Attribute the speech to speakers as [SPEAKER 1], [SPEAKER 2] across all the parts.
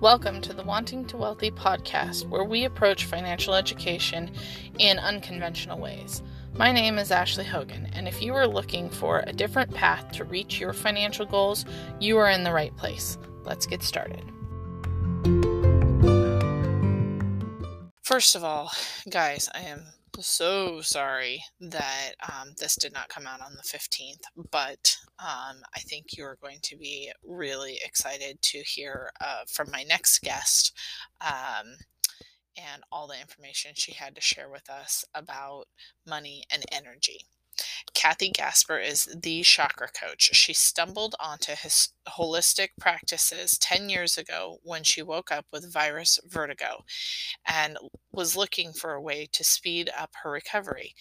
[SPEAKER 1] Welcome to the Wanting to Wealthy podcast, where we approach financial education in unconventional ways. My name is Ashley Hogan, and if you are looking for a different path to reach your financial goals, you are in the right place. Let's get started. First of all, guys, I am so sorry that um, this did not come out on the 15th, but um, I think you're going to be really excited to hear uh, from my next guest um, and all the information she had to share with us about money and energy. Cathy Gasper is the chakra coach. She stumbled onto his holistic practices 10 years ago when she woke up with virus vertigo and was looking for a way to speed up her recovery.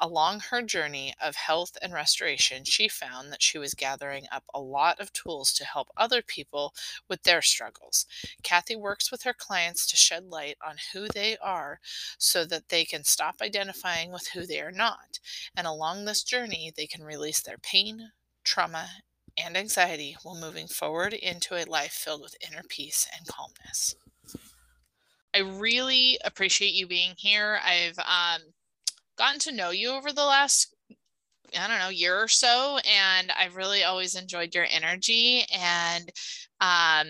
[SPEAKER 1] Along her journey of health and restoration, she found that she was gathering up a lot of tools to help other people with their struggles. Cathy works with her clients to shed light on who they are so that they can stop identifying with who they are not. And along this journey, they can release their pain, trauma, and anxiety while moving forward into a life filled with inner peace and calmness. I really appreciate you being here. I've um, gotten to know you over the last, I don't know, year or so, and I've really always enjoyed your energy and um,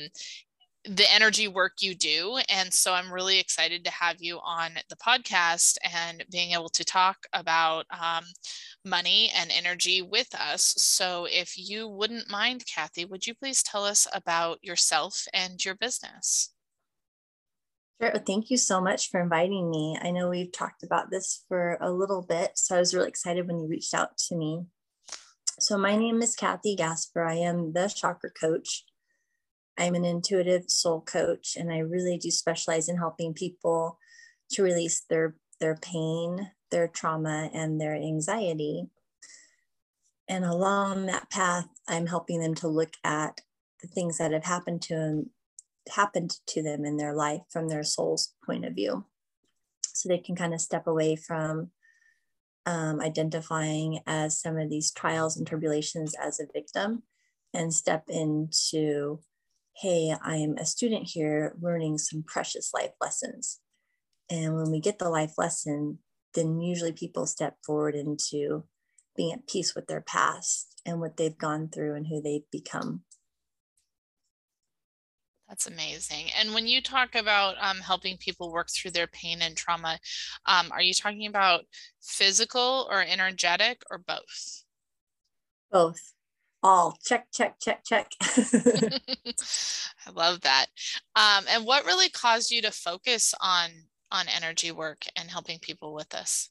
[SPEAKER 1] the energy work you do. And so I'm really excited to have you on the podcast and being able to talk about um, money and energy with us. So, if you wouldn't mind, Cathy, would you please tell us about yourself and your business?
[SPEAKER 2] Sure. Oh, thank you so much for inviting me. I know we've talked about this for a little bit, so I was really excited when you reached out to me. So, my name is Cathy Gasper. I am the chakra coach. I'm an intuitive soul coach, and I really do specialize in helping people to release their their pain, their trauma and their anxiety. And along that path, I'm helping them to look at the things that have happened to them, happened to them in their life from their soul's point of view. So they can kind of step away from um, identifying as some of these trials and tribulations as a victim and step into, hey, I am a student here learning some precious life lessons. And when we get the life lesson, then usually people step forward into being at peace with their past and what they've gone through and who they've become.
[SPEAKER 1] That's amazing. And when you talk about um, helping people work through their pain and trauma, um, are you talking about physical or energetic or both?
[SPEAKER 2] Both. All check, check, check, check.
[SPEAKER 1] I love that. Um, and what really caused you to focus on on energy work and helping people with this?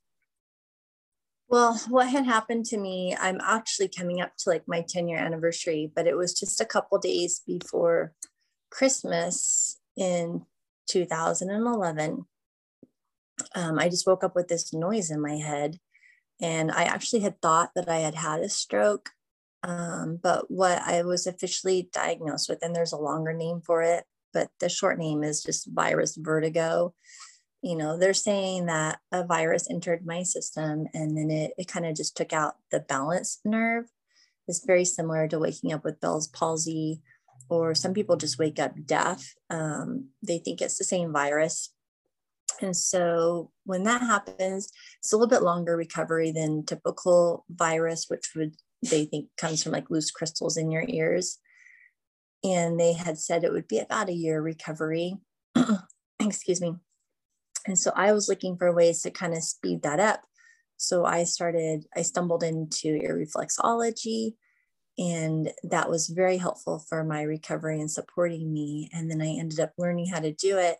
[SPEAKER 2] Well, what had happened to me, I'm actually coming up to like my 10 year anniversary, but it was just a couple days before Christmas in 2011. Um, I just woke up with this noise in my head. And I actually had thought that I had had a stroke. Um, but what I was officially diagnosed with, and there's a longer name for it, but the short name is just virus vertigo you know they're saying that a virus entered my system and then it, it kind of just took out the balance nerve. It's very similar to waking up with bell's palsy or some people just wake up deaf. Um, they think it's the same virus. And so when that happens it's a little bit longer recovery than typical virus which would they think comes from like loose crystals in your ears. And they had said it would be about a year recovery. Excuse me and so I was looking for ways to kind of speed that up. So I started, I stumbled into ear reflexology, and that was very helpful for my recovery and supporting me. And then I ended up learning how to do it.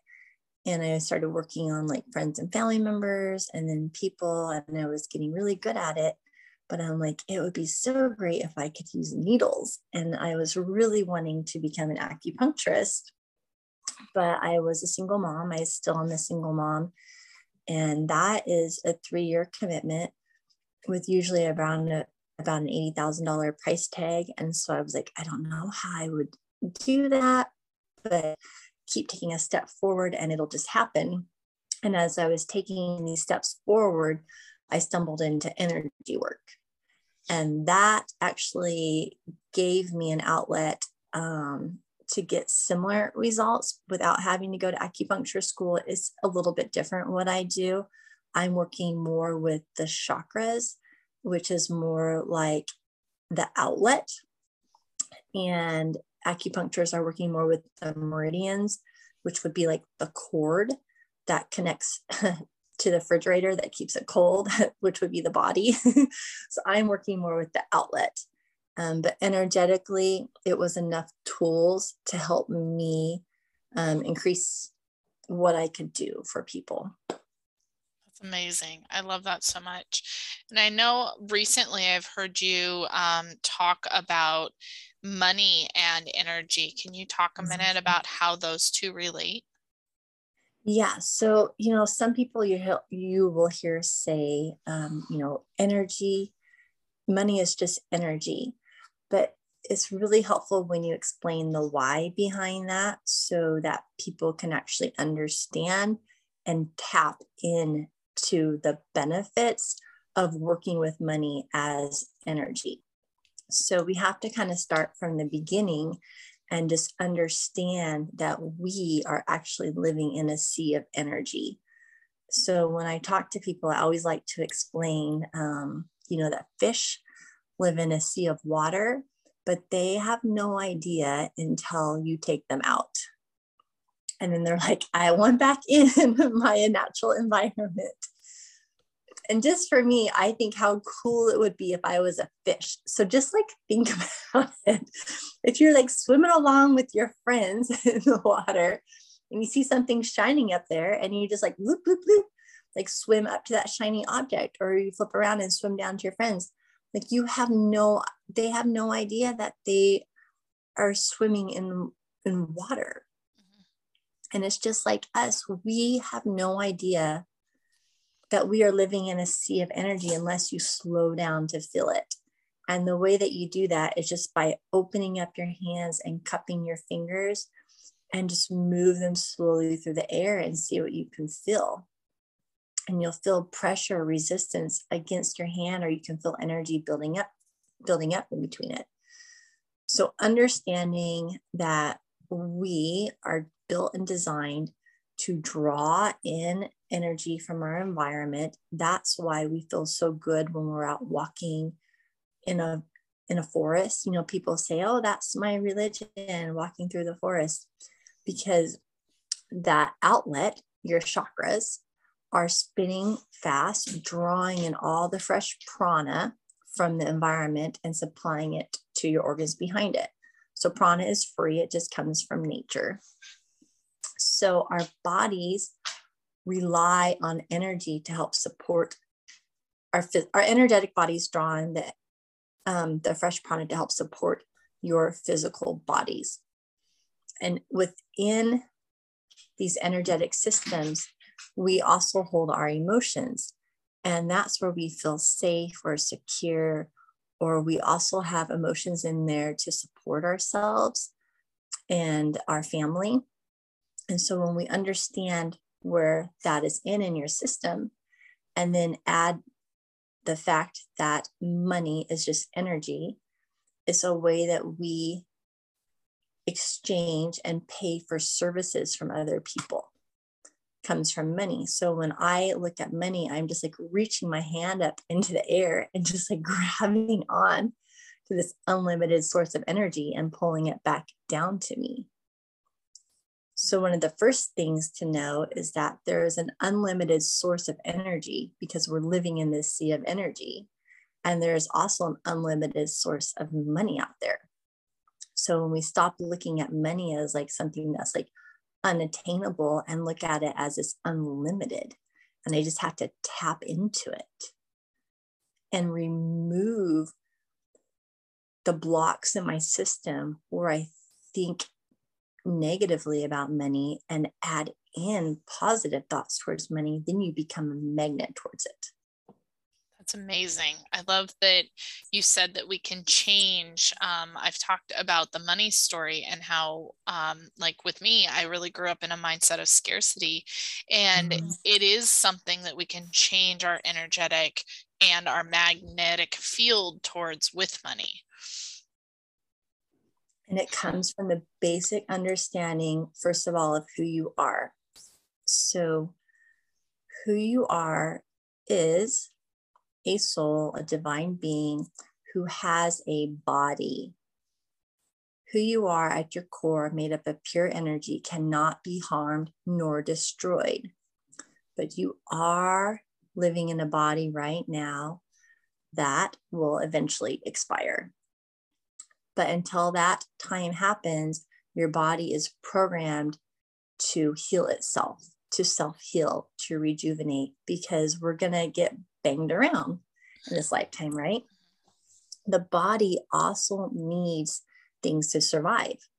[SPEAKER 2] And I started working on like friends and family members and then people, and I was getting really good at it. But I'm like, it would be so great if I could use needles. And I was really wanting to become an acupuncturist but I was a single mom. I still am a single mom. And that is a three year commitment with usually around a, about an $80,000 price tag. And so I was like, I don't know how I would do that, but keep taking a step forward and it'll just happen. And as I was taking these steps forward, I stumbled into energy work. And that actually gave me an outlet um, to get similar results without having to go to acupuncture school is a little bit different what I do. I'm working more with the chakras, which is more like the outlet. And acupuncturists are working more with the meridians, which would be like the cord that connects to the refrigerator that keeps it cold, which would be the body. so I'm working more with the outlet. Um, but energetically, it was enough tools to help me um, increase what I could do for people.
[SPEAKER 1] That's amazing. I love that so much. And I know recently I've heard you um, talk about money and energy. Can you talk a minute about how those two relate?
[SPEAKER 2] Yeah. So, you know, some people you, you will hear say, um, you know, energy, money is just energy but it's really helpful when you explain the why behind that so that people can actually understand and tap in to the benefits of working with money as energy. So we have to kind of start from the beginning and just understand that we are actually living in a sea of energy. So when I talk to people, I always like to explain, um, you know, that fish live in a sea of water, but they have no idea until you take them out. And then they're like, I want back in my natural environment. And just for me, I think how cool it would be if I was a fish. So just like think about it. If you're like swimming along with your friends in the water and you see something shining up there and you just like bloop, bloop, bloop, like swim up to that shiny object or you flip around and swim down to your friends like you have no they have no idea that they are swimming in in water. Mm-hmm. and it's just like us we have no idea that we are living in a sea of energy unless you slow down to feel it. And the way that you do that is just by opening up your hands and cupping your fingers and just move them slowly through the air and see what you can feel and you'll feel pressure resistance against your hand or you can feel energy building up building up in between it. So understanding that we are built and designed to draw in energy from our environment that's why we feel so good when we're out walking in a in a forest. You know people say oh that's my religion walking through the forest because that outlet your chakras are spinning fast, drawing in all the fresh prana from the environment and supplying it to your organs behind it. So, prana is free, it just comes from nature. So, our bodies rely on energy to help support our, our energetic bodies drawing the, um, the fresh prana to help support your physical bodies. And within these energetic systems, we also hold our emotions. And that's where we feel safe or secure, or we also have emotions in there to support ourselves and our family. And so when we understand where that is in in your system, and then add the fact that money is just energy, it's a way that we exchange and pay for services from other people comes from money. So when I look at money, I'm just like reaching my hand up into the air and just like grabbing on to this unlimited source of energy and pulling it back down to me. So, one of the first things to know is that there is an unlimited source of energy because we're living in this sea of energy. And there's also an unlimited source of money out there. So, when we stop looking at money as like something that's like unattainable and look at it as it's unlimited. And I just have to tap into it and remove the blocks in my system where I think negatively about money and add in positive thoughts towards money, then you become a magnet towards it.
[SPEAKER 1] That's amazing. I love that you said that we can change. Um, I've talked about the money story and how, um, like with me, I really grew up in a mindset of scarcity. And mm-hmm. it is something that we can change our energetic and our magnetic field towards with money.
[SPEAKER 2] And it comes from the basic understanding, first of all, of who you are. So, who you are is a soul, a divine being who has a body. Who you are at your core, made up of pure energy, cannot be harmed nor destroyed. But you are living in a body right now that will eventually expire. But until that time happens, your body is programmed to heal itself, to self heal, to rejuvenate, because we're going to get banged around in this lifetime, right? The body also needs things to survive.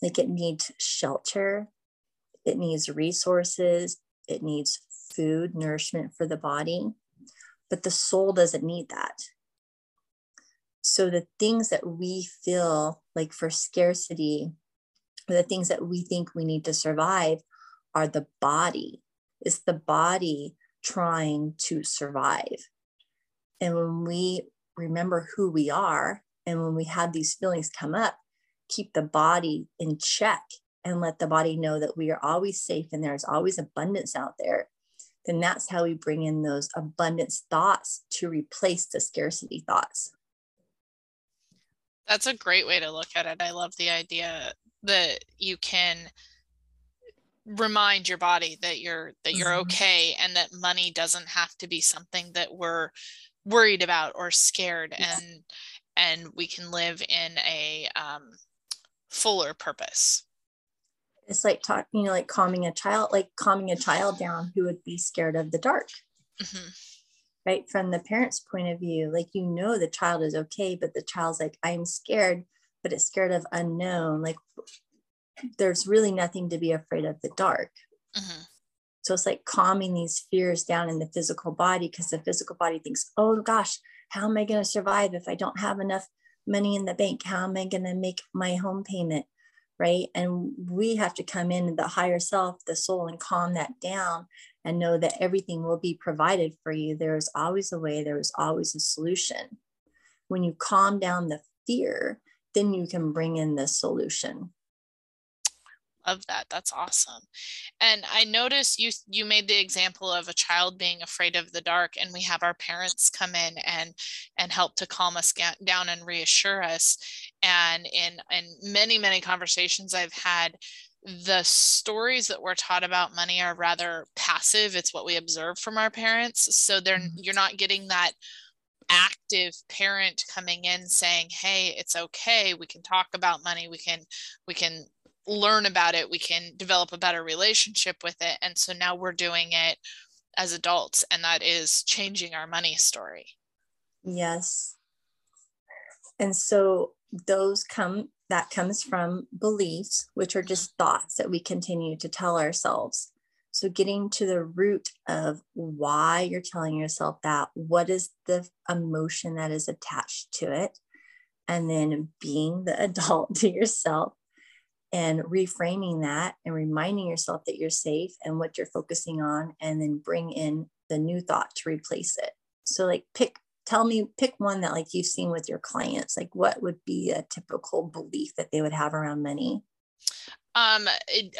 [SPEAKER 2] Like it needs shelter, it needs resources, it needs food, nourishment for the body, but the soul doesn't need that. So the things that we feel like for scarcity, the things that we think we need to survive are the body. It's the body trying to survive. And when we remember who we are, and when we have these feelings come up, keep the body in check and let the body know that we are always safe and there's always abundance out there, then that's how we bring in those abundance thoughts to replace the scarcity thoughts.
[SPEAKER 1] That's a great way to look at it. I love the idea that you can remind your body that you're that you're mm-hmm. okay and that money doesn't have to be something that we're worried about or scared and and we can live in a um, fuller purpose
[SPEAKER 2] it's like talking you know like calming a child like calming a child down who would be scared of the dark mm-hmm. right from the parents point of view like you know the child is okay but the child's like i'm scared but it's scared of unknown like there's really nothing to be afraid of the dark. Mm-hmm. So it's like calming these fears down in the physical body because the physical body thinks, oh gosh, how am I going to survive if I don't have enough money in the bank? How am I going to make my home payment? Right. And we have to come in the higher self, the soul, and calm that down and know that everything will be provided for you. There is always a way, there is always a solution. When you calm down the fear, then you can bring in the solution
[SPEAKER 1] love that that's awesome. And i noticed you you made the example of a child being afraid of the dark and we have our parents come in and and help to calm us down and reassure us. And in in many many conversations i've had the stories that we're taught about money are rather passive. It's what we observe from our parents. So they're mm-hmm. you're not getting that active parent coming in saying hey it's okay. We can talk about money. We can we can learn about it, we can develop a better relationship with it. And so now we're doing it as adults, and that is changing our money story.
[SPEAKER 2] Yes. And so those come, that comes from beliefs, which are just thoughts that we continue to tell ourselves. So, getting to the root of why you're telling yourself that, what is the emotion that is attached to it? And then being the adult to yourself and reframing that and reminding yourself that you're safe and what you're focusing on and then bring in the new thought to replace it. So like pick tell me pick one that like you've seen with your clients. Like what would be a typical belief that they would have around money?
[SPEAKER 1] Um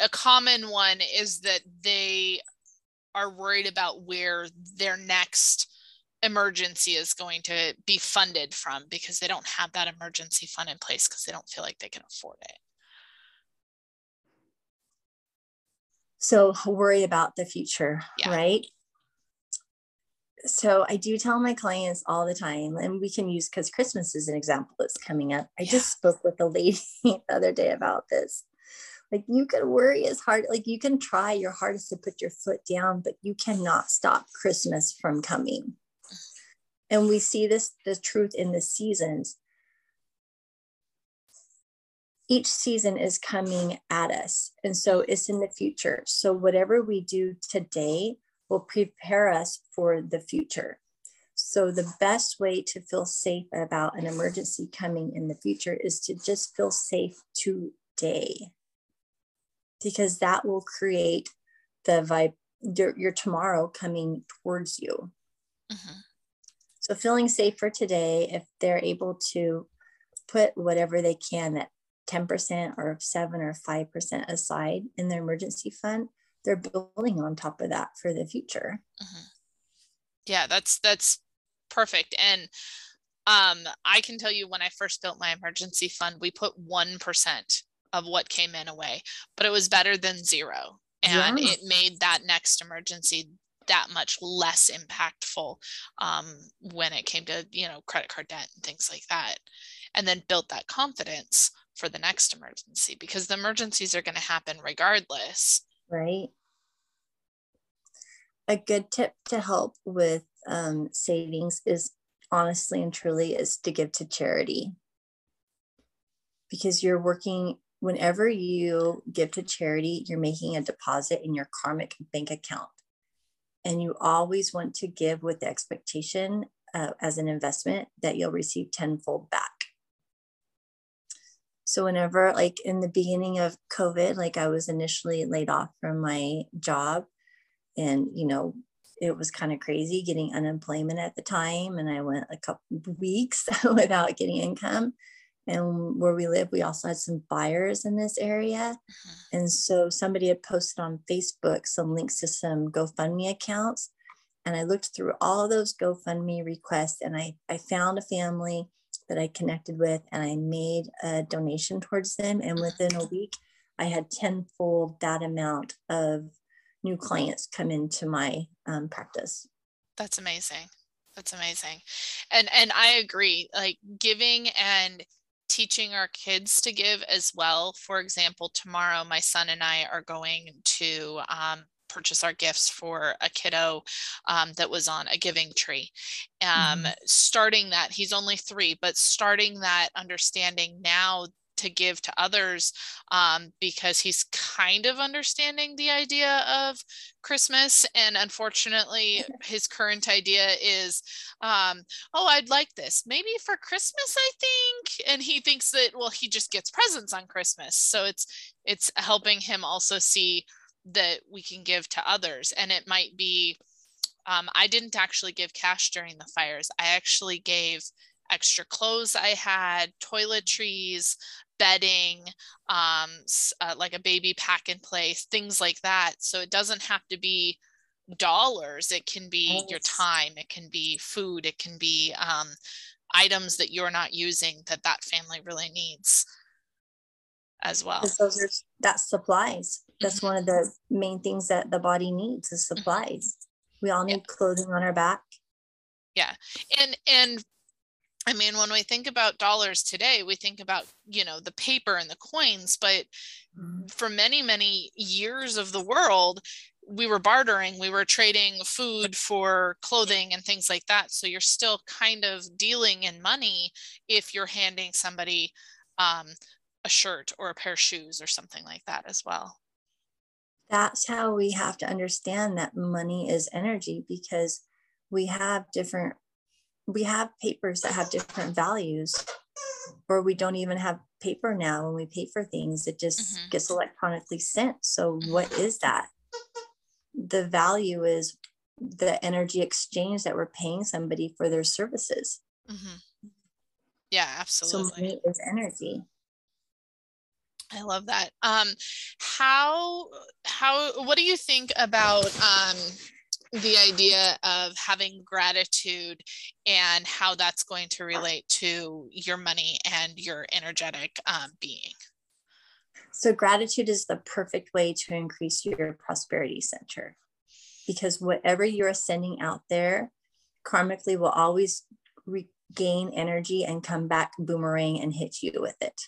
[SPEAKER 1] a common one is that they are worried about where their next emergency is going to be funded from because they don't have that emergency fund in place because they don't feel like they can afford it
[SPEAKER 2] So worry about the future, yeah. right? So I do tell my clients all the time, and we can use because Christmas is an example that's coming up. I yeah. just spoke with a lady the other day about this. Like you can worry as hard, like you can try your hardest to put your foot down, but you cannot stop Christmas from coming. Mm-hmm. And we see this the truth in the seasons each season is coming at us. And so it's in the future. So whatever we do today will prepare us for the future. So the best way to feel safe about an emergency coming in the future is to just feel safe today. Because that will create the vibe, your, your tomorrow coming towards you. Mm-hmm. So feeling safe for today, if they're able to put whatever they can that 10% or 7 or 5% aside in their emergency fund, they're building on top of that for the future. Mm-hmm.
[SPEAKER 1] Yeah, that's that's perfect. And um, I can tell you when I first built my emergency fund, we put 1% of what came in away, but it was better than zero. And yeah. it made that next emergency that much less impactful um, when it came to, you know, credit card debt and things like that. And then built that confidence for the next emergency because the emergencies are going to happen regardless.
[SPEAKER 2] Right. A good tip to help with um, savings is honestly and truly is to give to charity because you're working whenever you give to charity you're making a deposit in your karmic bank account and you always want to give with the expectation uh, as an investment that you'll receive tenfold back so whenever like in the beginning of covid like i was initially laid off from my job and you know it was kind of crazy getting unemployment at the time and i went a couple weeks without getting income and where we live we also had some fires in this area mm-hmm. and so somebody had posted on facebook some links to some gofundme accounts and i looked through all those gofundme requests and i, I found a family that i connected with and i made a donation towards them and within a week i had tenfold that amount of new clients come into my um, practice.
[SPEAKER 1] That's amazing. That's amazing. And and I agree. Like giving and teaching our kids to give as well. For example, tomorrow my son and I are going to um, purchase our gifts for a kiddo um, that was on a giving tree. Um, mm-hmm. Starting that, he's only three, but starting that understanding now to give to others um, because he's kind of understanding the idea of Christmas. And unfortunately, his current idea is, um, oh, I'd like this. Maybe for Christmas, I think. And he thinks that, well, he just gets presents on Christmas. So it's it's helping him also see that we can give to others. And it might be, um, I didn't actually give cash during the fires. I actually gave extra clothes I had, toiletries, bedding, um, uh, like a baby pack and play, things like that. So it doesn't have to be dollars. It can be your time. It can be food. It can be um, items that you're not using that that family really needs as well.
[SPEAKER 2] Those are that's supplies. That's one of the main things that the body needs is mm-hmm. supplies. We all need yeah. clothing on our back.
[SPEAKER 1] Yeah, and and I mean, when we think about dollars today, we think about, you know, the paper and the coins, but mm-hmm. for many, many years of the world, we were bartering, we were trading food for clothing and things like that. So you're still kind of dealing in money if you're handing somebody um, a shirt or a pair of shoes or something like that as well.
[SPEAKER 2] That's how we have to understand that money is energy because we have different we have papers that have different values or we don't even have paper now when we pay for things. It just mm-hmm. gets electronically sent. So what is that? The value is the energy exchange that we're paying somebody for their services.
[SPEAKER 1] Mm-hmm. yeah absolutely.
[SPEAKER 2] so money is energy
[SPEAKER 1] I love that. Um, how how what do you think about um, the idea of having gratitude and how that's going to relate to your money and your energetic um, being.
[SPEAKER 2] So, gratitude is the perfect way to increase your prosperity center because whatever you're sending out there karmically will always regain energy and come back boomerang and hit you with it.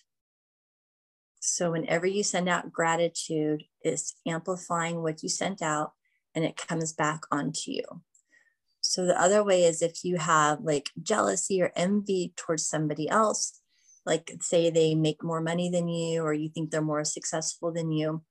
[SPEAKER 2] So, whenever you send out gratitude, it's amplifying what you sent out and it comes back onto you. So the other way is if you have like jealousy or envy towards somebody else, like say they make more money than you or you think they're more successful than you,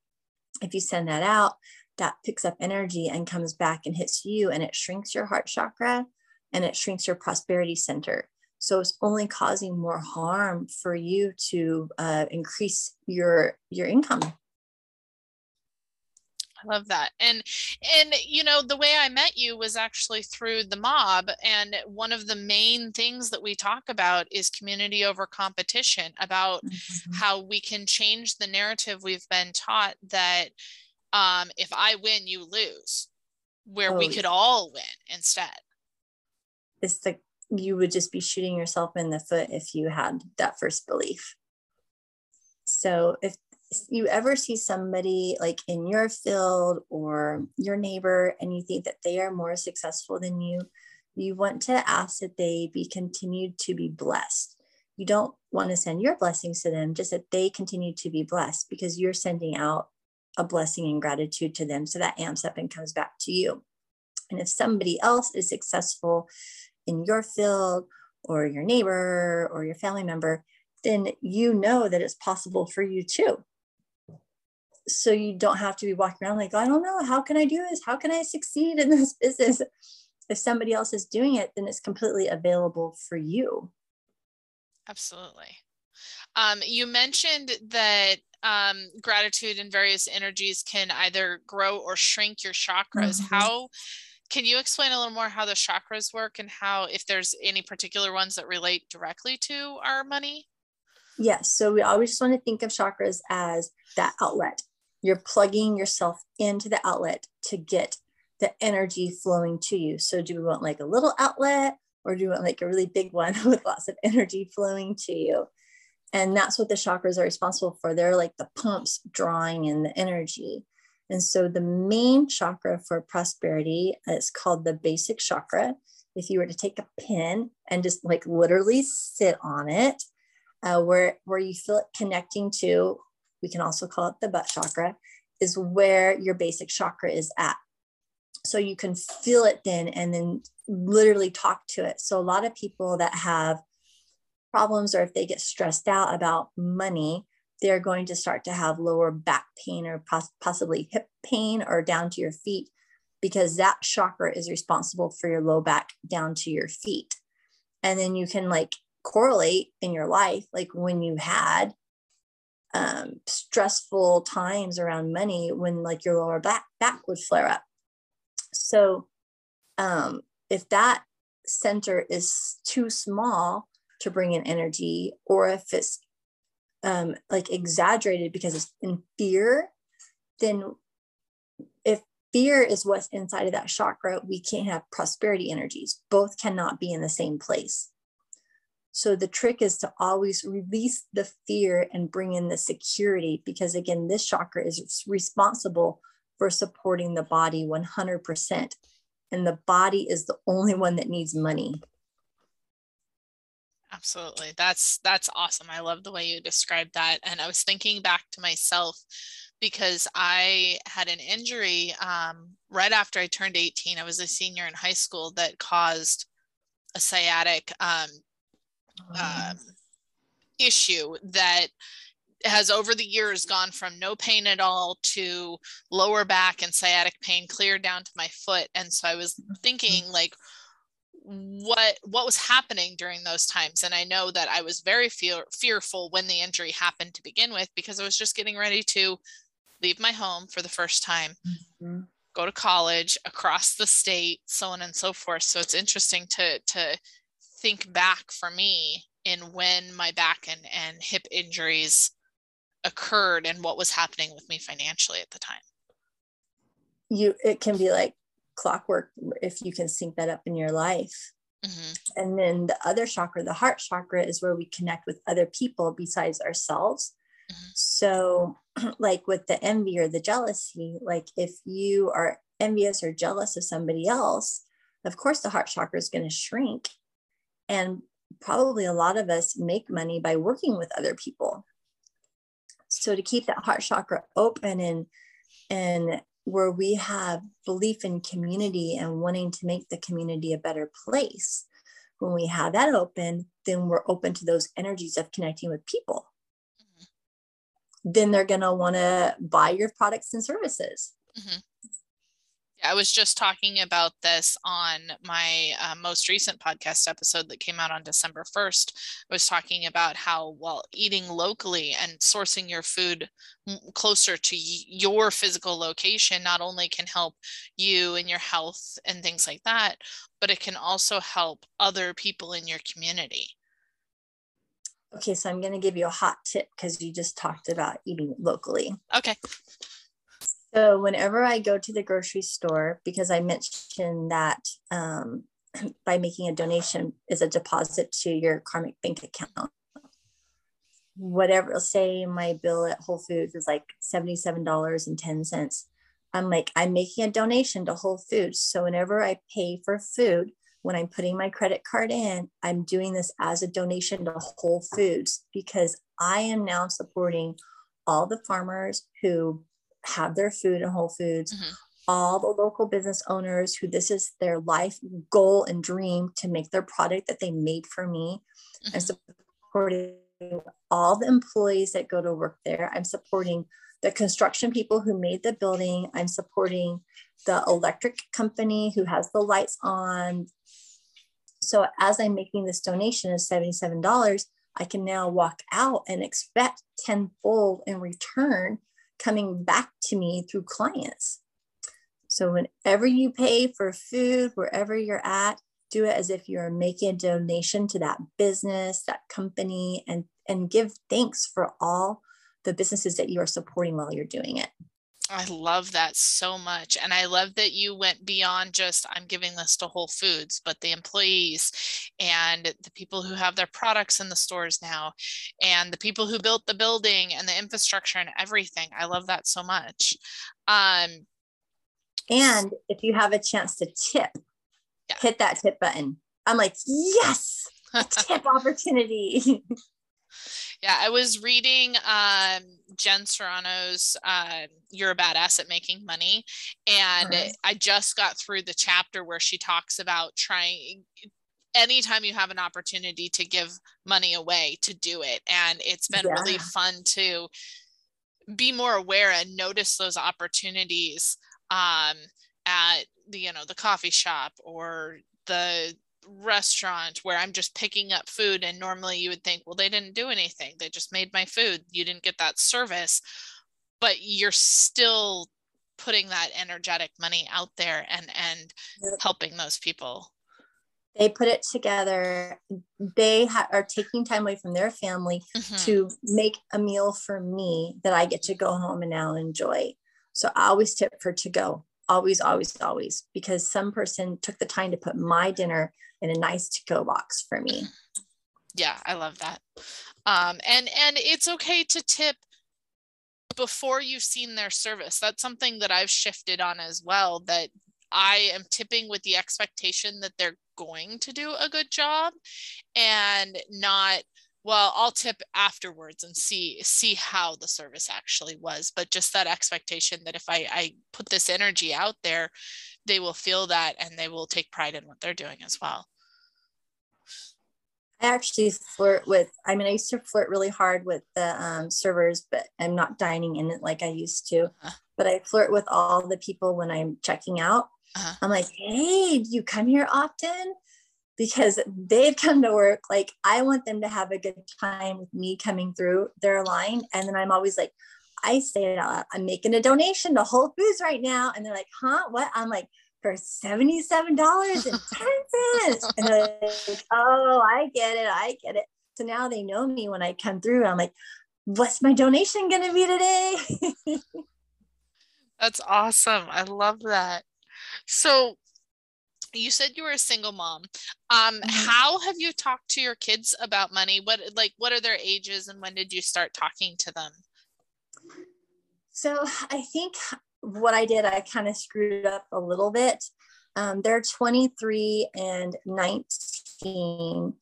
[SPEAKER 2] if you send that out, that picks up energy and comes back and hits you and it shrinks your heart chakra and it shrinks your prosperity center. So it's only causing more harm for you to uh, increase your your income.
[SPEAKER 1] I love that. And and you know, the way I met you was actually through the mob and one of the main things that we talk about is community over competition about mm-hmm. how we can change the narrative we've been taught that um if I win you lose where oh, we could all win instead.
[SPEAKER 2] It's the you would just be shooting yourself in the foot if you had that first belief. So if you ever see somebody like in your field or your neighbor and you think that they are more successful than you, you want to ask that they be continued to be blessed. You don't want to send your blessings to them, just that they continue to be blessed because you're sending out a blessing and gratitude to them. So that amps up and comes back to you. And if somebody else is successful in your field or your neighbor or your family member, then you know that it's possible for you too. So you don't have to be walking around like i don't know how can i do this? How can i succeed in this business? If somebody else is doing it then it's completely available for you.
[SPEAKER 1] Absolutely. Um, you mentioned that um, gratitude and various energies can either grow or shrink your chakras. Mm-hmm. how can you explain a little more how the chakras work and how if there's any particular ones that relate directly to our money
[SPEAKER 2] yes so we always want to think of chakras as that outlet you're plugging yourself into the outlet to get the energy flowing to you. So, do we want like a little outlet or do we want like a really big one with lots of energy flowing to you? And that's what the chakras are responsible for. They're like the pumps drawing in the energy. And so, the main chakra for prosperity is called the basic chakra. If you were to take a pin and just like literally sit on it, uh, where, where you feel it connecting to we can also call it the butt chakra, is where your basic chakra is at. So you can feel it then and then literally talk to it. So a lot of people that have problems or if they get stressed out about money, they're going to start to have lower back pain or possibly hip pain or down to your feet because that chakra is responsible for your low back down to your feet. And then you can like correlate in your life, like when you had um, stressful times around money when like your lower back back would flare up. So um, if that center is too small to bring in energy, or if it's um, like exaggerated because it's in fear, then if fear is what's inside of that chakra, we can't have prosperity energies. Both cannot be in the same place. So the trick is to always release the fear and bring in the security because, again, this chakra is responsible for supporting the body 100%. And the body is the only one that needs money.
[SPEAKER 1] Absolutely. That's that's awesome. I love the way you described that. And I was thinking back to myself because I had an injury um, right after I turned 18. I was a senior in high school that caused a sciatic um, um, issue that has over the years gone from no pain at all to lower back and sciatic pain clear down to my foot and so i was thinking like what what was happening during those times and i know that i was very fear, fearful when the injury happened to begin with because i was just getting ready to leave my home for the first time mm-hmm. go to college across the state so on and so forth so it's interesting to to think back for me in when my back and, and hip injuries occurred and what was happening with me financially at the time
[SPEAKER 2] you it can be like clockwork if you can sync that up in your life mm-hmm. and then the other chakra the heart chakra is where we connect with other people besides ourselves mm-hmm. so like with the envy or the jealousy like if you are envious or jealous of somebody else of course the heart chakra is going to shrink and probably a lot of us make money by working with other people. So to keep that heart chakra open and and where we have belief in community and wanting to make the community a better place, when we have that open, then we're open to those energies of connecting with people. Mm-hmm. Then they're going to want to buy your products and services. Mm-hmm.
[SPEAKER 1] I was just talking about this on my uh, most recent podcast episode that came out on December 1st. I was talking about how, well, eating locally and sourcing your food closer to your physical location not only can help you and your health and things like that, but it can also help other people in your community.
[SPEAKER 2] Okay, so I'm going to give you a hot tip because you just talked about eating locally.
[SPEAKER 1] Okay.
[SPEAKER 2] So whenever I go to the grocery store, because I mentioned that um, by making a donation is a deposit to your karmic bank account. Whatever, say my bill at Whole Foods is like $77.10. I'm like, I'm making a donation to Whole Foods. So whenever I pay for food, when I'm putting my credit card in, I'm doing this as a donation to Whole Foods because I am now supporting all the farmers who have their food in Whole Foods, mm-hmm. all the local business owners who this is their life goal and dream to make their product that they made for me. Mm-hmm. I'm supporting all the employees that go to work there. I'm supporting the construction people who made the building. I'm supporting the electric company who has the lights on. So as I'm making this donation of $77, I can now walk out and expect tenfold in return coming back to me through clients. So whenever you pay for food, wherever you're at, do it as if you're making a donation to that business, that company, and, and give thanks for all the businesses that you are supporting while you're doing it.
[SPEAKER 1] I love that so much. And I love that you went beyond just, I'm giving this to Whole Foods, but the employees and the people who have their products in the stores now, and the people who built the building and the infrastructure and everything. I love that so much. Um,
[SPEAKER 2] and if you have a chance to tip, yeah. hit that tip button. I'm like, yes, tip opportunity.
[SPEAKER 1] Yeah, I was reading um, Jen Sincero's uh, "You're a Badass at Making Money," and uh-huh. I just got through the chapter where she talks about trying. Anytime you have an opportunity to give money away, to do it, and it's been yeah. really fun to be more aware and notice those opportunities um, at the you know the coffee shop or the restaurant where I'm just picking up food and normally you would think, well, they didn't do anything. They just made my food. You didn't get that service, but you're still putting that energetic money out there and and helping those people.
[SPEAKER 2] They put it together. They ha- are taking time away from their family mm-hmm. to make a meal for me that I get to go home and now enjoy. So I always tip for to go always always always because some person took the time to put my dinner in a nice to go box for me.
[SPEAKER 1] Yeah, I love that. Um, and and it's okay to tip before you've seen their service. That's something that I've shifted on as well. That I am tipping with the expectation that they're going to do a good job, and not well i'll tip afterwards and see see how the service actually was but just that expectation that if i i put this energy out there they will feel that and they will take pride in what they're doing as well
[SPEAKER 2] I actually flirt with, I mean, I used to flirt really hard with the um, servers, but I'm not dining in it like I used to. Uh-huh. But I flirt with all the people when I'm checking out. Uh-huh. I'm like, hey, do you come here often? Because they've come to work. Like, I want them to have a good time with me coming through their line. And then I'm always like, I say it out I'm making a donation to Whole Foods right now. And they're like, huh? What? I'm like, for $77.10. and they're like, oh, I get it. I get it. So now they know me when I come through. I'm like, what's my donation going to be today?
[SPEAKER 1] That's awesome. I love that. So you said you were a single mom. Um, mm-hmm. how have you talked to your kids about money? What like what are their ages and when did you start talking to them?
[SPEAKER 2] So I think what I did, I kind of screwed up a little bit. Um, they're 23 and 19.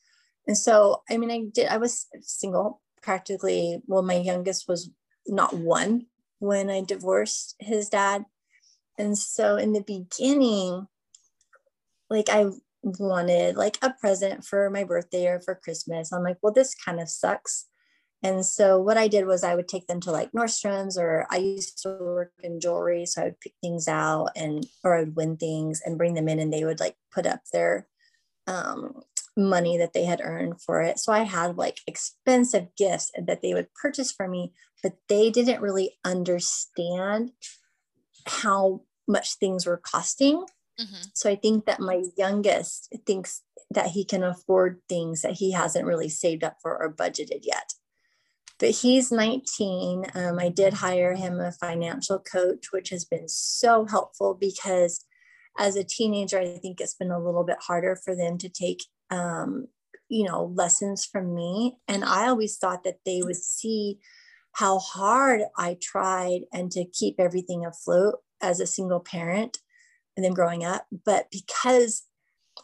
[SPEAKER 2] And so, I mean, I did, I was single practically. Well, my youngest was not one when I divorced his dad. And so in the beginning, like I wanted like a present for my birthday or for Christmas. I'm like, well, this kind of sucks. And so what I did was I would take them to like Nordstrom's or I used to work in jewelry. So I would pick things out and, or I would win things and bring them in and they would like put up their um, money that they had earned for it. So I had like expensive gifts that they would purchase for me, but they didn't really understand how much things were costing. Mm-hmm. So I think that my youngest thinks that he can afford things that he hasn't really saved up for or budgeted yet. But he's 19. Um, I did hire him a financial coach, which has been so helpful because as a teenager, I think it's been a little bit harder for them to take, um, you know, lessons from me. And I always thought that they would see how hard I tried and to keep everything afloat as a single parent and then growing up. But because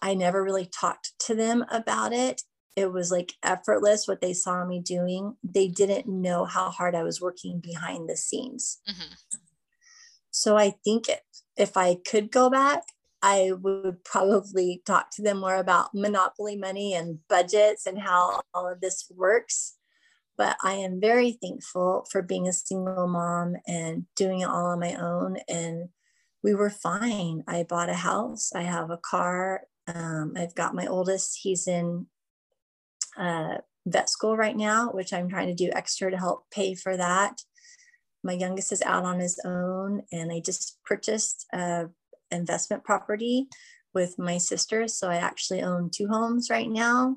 [SPEAKER 2] I never really talked to them about it, it was like effortless what they saw me doing. They didn't know how hard I was working behind the scenes. Mm-hmm. So I think if I could go back, I would probably talk to them more about monopoly money and budgets and how all of this works. But I am very thankful for being a single mom and doing it all on my own. And we were fine. I bought a house, I have a car. Um, I've got my oldest, he's in uh, vet school right now, which I'm trying to do extra to help pay for that. My youngest is out on his own, and I just purchased a investment property with my sister. So I actually own two homes right now.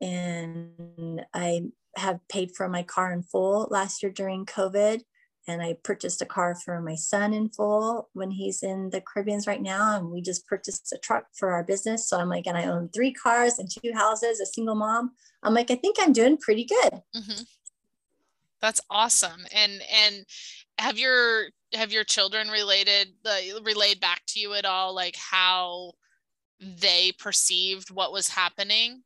[SPEAKER 2] And I have paid for my car in full last year during COVID. And I purchased a car for my son in full when he's in the Caribbeans right now. And we just purchased a truck for our business. So I'm like, and I own three cars and two houses, a single mom. I'm like, I think I'm doing pretty good. Mm-hmm.
[SPEAKER 1] That's awesome. And and have your have your children related uh, relayed back to you at all like how they perceived what was happening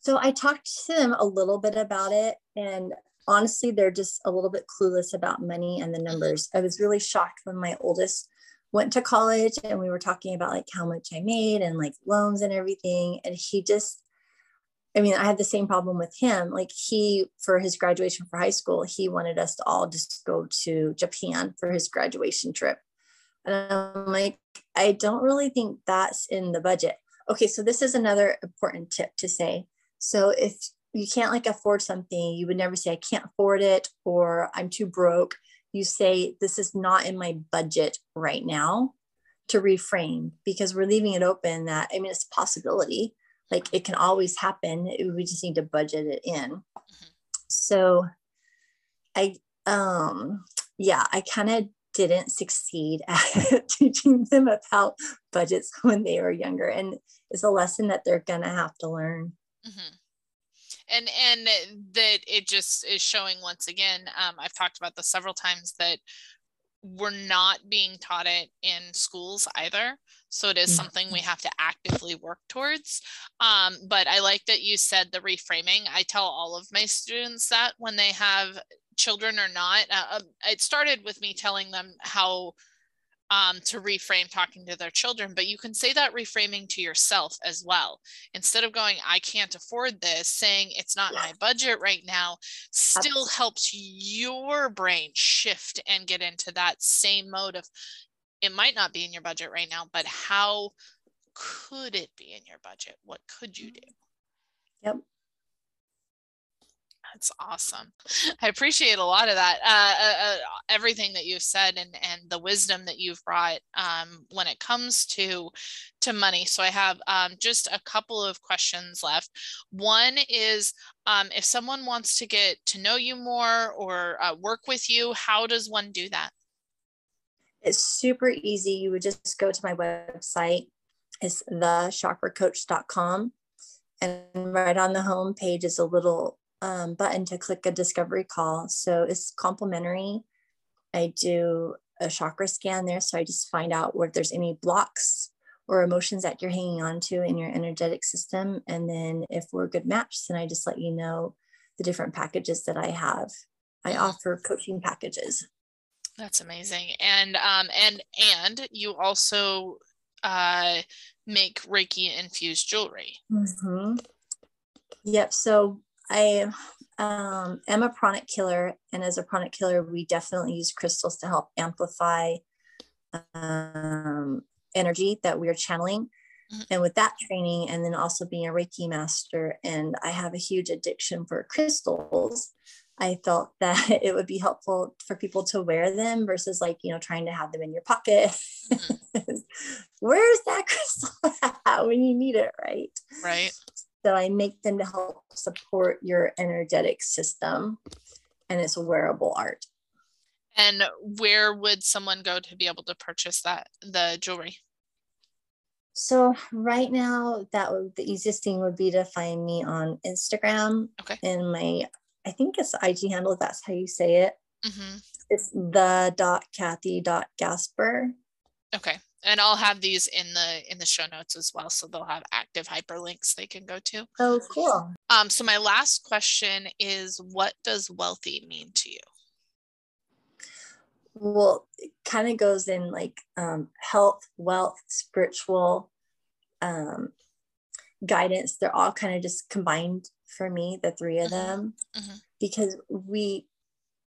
[SPEAKER 2] so i talked to them a little bit about it and honestly they're just a little bit clueless about money and the mm-hmm. numbers i was really shocked when my oldest went to college and we were talking about like how much i made and like loans and everything and he just I mean, I had the same problem with him. Like he, for his graduation for high school, he wanted us to all just go to Japan for his graduation trip. And I'm like, I don't really think that's in the budget. Okay, so this is another important tip to say. So if you can't like afford something, you would never say, I can't afford it or I'm too broke. You say, this is not in my budget right now to reframe because we're leaving it open that, I mean, it's a possibility like it can always happen we just need to budget it in mm-hmm. so i um yeah i kind of didn't succeed at teaching them about budgets when they were younger and it's a lesson that they're gonna have to learn mm-hmm.
[SPEAKER 1] And and that it just is showing once again um, i've talked about this several times that we're not being taught it in schools either. So it is mm. something we have to actively work towards. Um, but i like that you said the reframing. I tell all of my students that when they have children or not uh, um, it started with me telling them how um, to reframe talking to their children, but you can say that reframing to yourself as well. Instead of going, I can't afford this, saying it's not yeah. my budget right now, still Absolutely. helps your brain shift and get into that same mode of it might not be in your budget right now, but how could it be in your budget? What could you do?
[SPEAKER 2] Yep.
[SPEAKER 1] That's awesome. I appreciate a lot of that. Uh, uh, uh, everything that you've said and and the wisdom that you've brought um, when it comes to to money. So I have um, just a couple of questions left. One is um, if someone wants to get to know you more or uh, work with you, how does one do that?
[SPEAKER 2] It's super easy. You would just go to my website. It's thechakracoach.com. And right on the home page is a little um, button to click a discovery call. So it's complimentary. I do a chakra scan there. So I just find out where there's any blocks or emotions that you're hanging on to in your energetic system. And then if we're a good match, then I just let you know the different packages that I have. I offer coaching packages.
[SPEAKER 1] That's amazing. And um and and you also uh make Reiki infused jewelry.
[SPEAKER 2] Mm-hmm. Yep. So I um, am a pranic healer, and as a pranic healer, we definitely use crystals to help amplify um, energy that we're channeling. Mm-hmm. And with that training, and then also being a Reiki master, and I have a huge addiction for crystals. I felt that it would be helpful for people to wear them versus like, you know, trying to have them in your pocket. Mm-hmm. Where's that crystal when you need it, right?
[SPEAKER 1] Right.
[SPEAKER 2] So I make them to help support your energetic system and it's a wearable art.
[SPEAKER 1] And where would someone go to be able to purchase that the jewelry?
[SPEAKER 2] So right now, that would the easiest thing would be to find me on Instagram.
[SPEAKER 1] Okay.
[SPEAKER 2] And my, I think it's IG handle. That's how you say it. Mm-hmm. It's the dot Cathy dot Gasper.
[SPEAKER 1] Okay. And I'll have these in the in the show notes as well, so they'll have active hyperlinks they can go to.
[SPEAKER 2] Oh, cool.
[SPEAKER 1] Um. So my last question is, what does wealthy mean to you?
[SPEAKER 2] well it kind of goes in like um, health wealth spiritual um, guidance they're all kind of just combined for me the three of mm-hmm. them mm-hmm. because we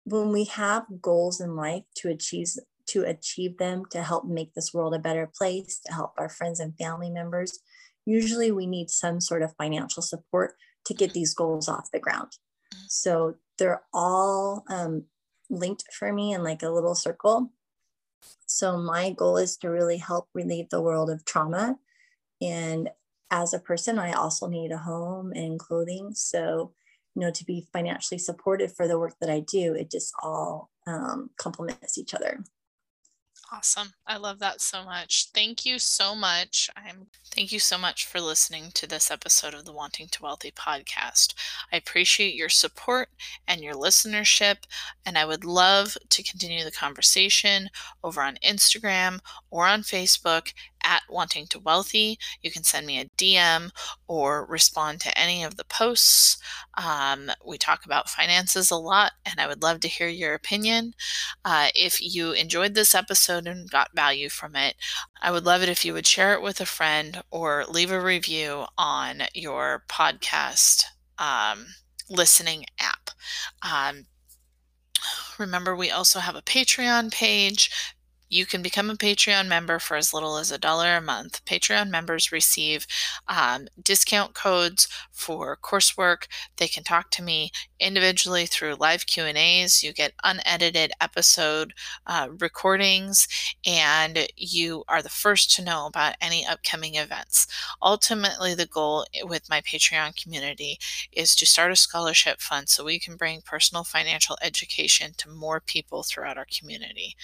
[SPEAKER 2] when we have goals in life to achieve to achieve them to help make this world a better place to help our friends and family members usually we need some sort of financial support to get these goals off the ground so they're all um, linked for me in like a little circle. So my goal is to really help relieve the world of trauma. And as a person, I also need a home and clothing. So, you know, to be financially supported for the work that I do, it just all um, complements each other.
[SPEAKER 1] Awesome. I love that so much. Thank you so much. I'm thank you so much for listening to this episode of the Wanting to Wealthy podcast. I appreciate your support and your listenership, and I would love to continue the conversation over on Instagram or on Facebook at wanting to wealthy. You can send me a DM or respond to any of the posts. Um, we talk about finances a lot, and I would love to hear your opinion. Uh, if you enjoyed this episode and got value from it, I would love it if you would share it with a friend or leave a review on your podcast um, listening app. Um, remember, we also have a Patreon page. You can become a Patreon member for as little as a dollar a month. Patreon members receive um, discount codes for coursework. They can talk to me individually through live Q and A's. You get unedited episode uh, recordings, and you are the first to know about any upcoming events. Ultimately, the goal with my Patreon community is to start a scholarship fund so we can bring personal financial education to more people throughout our community.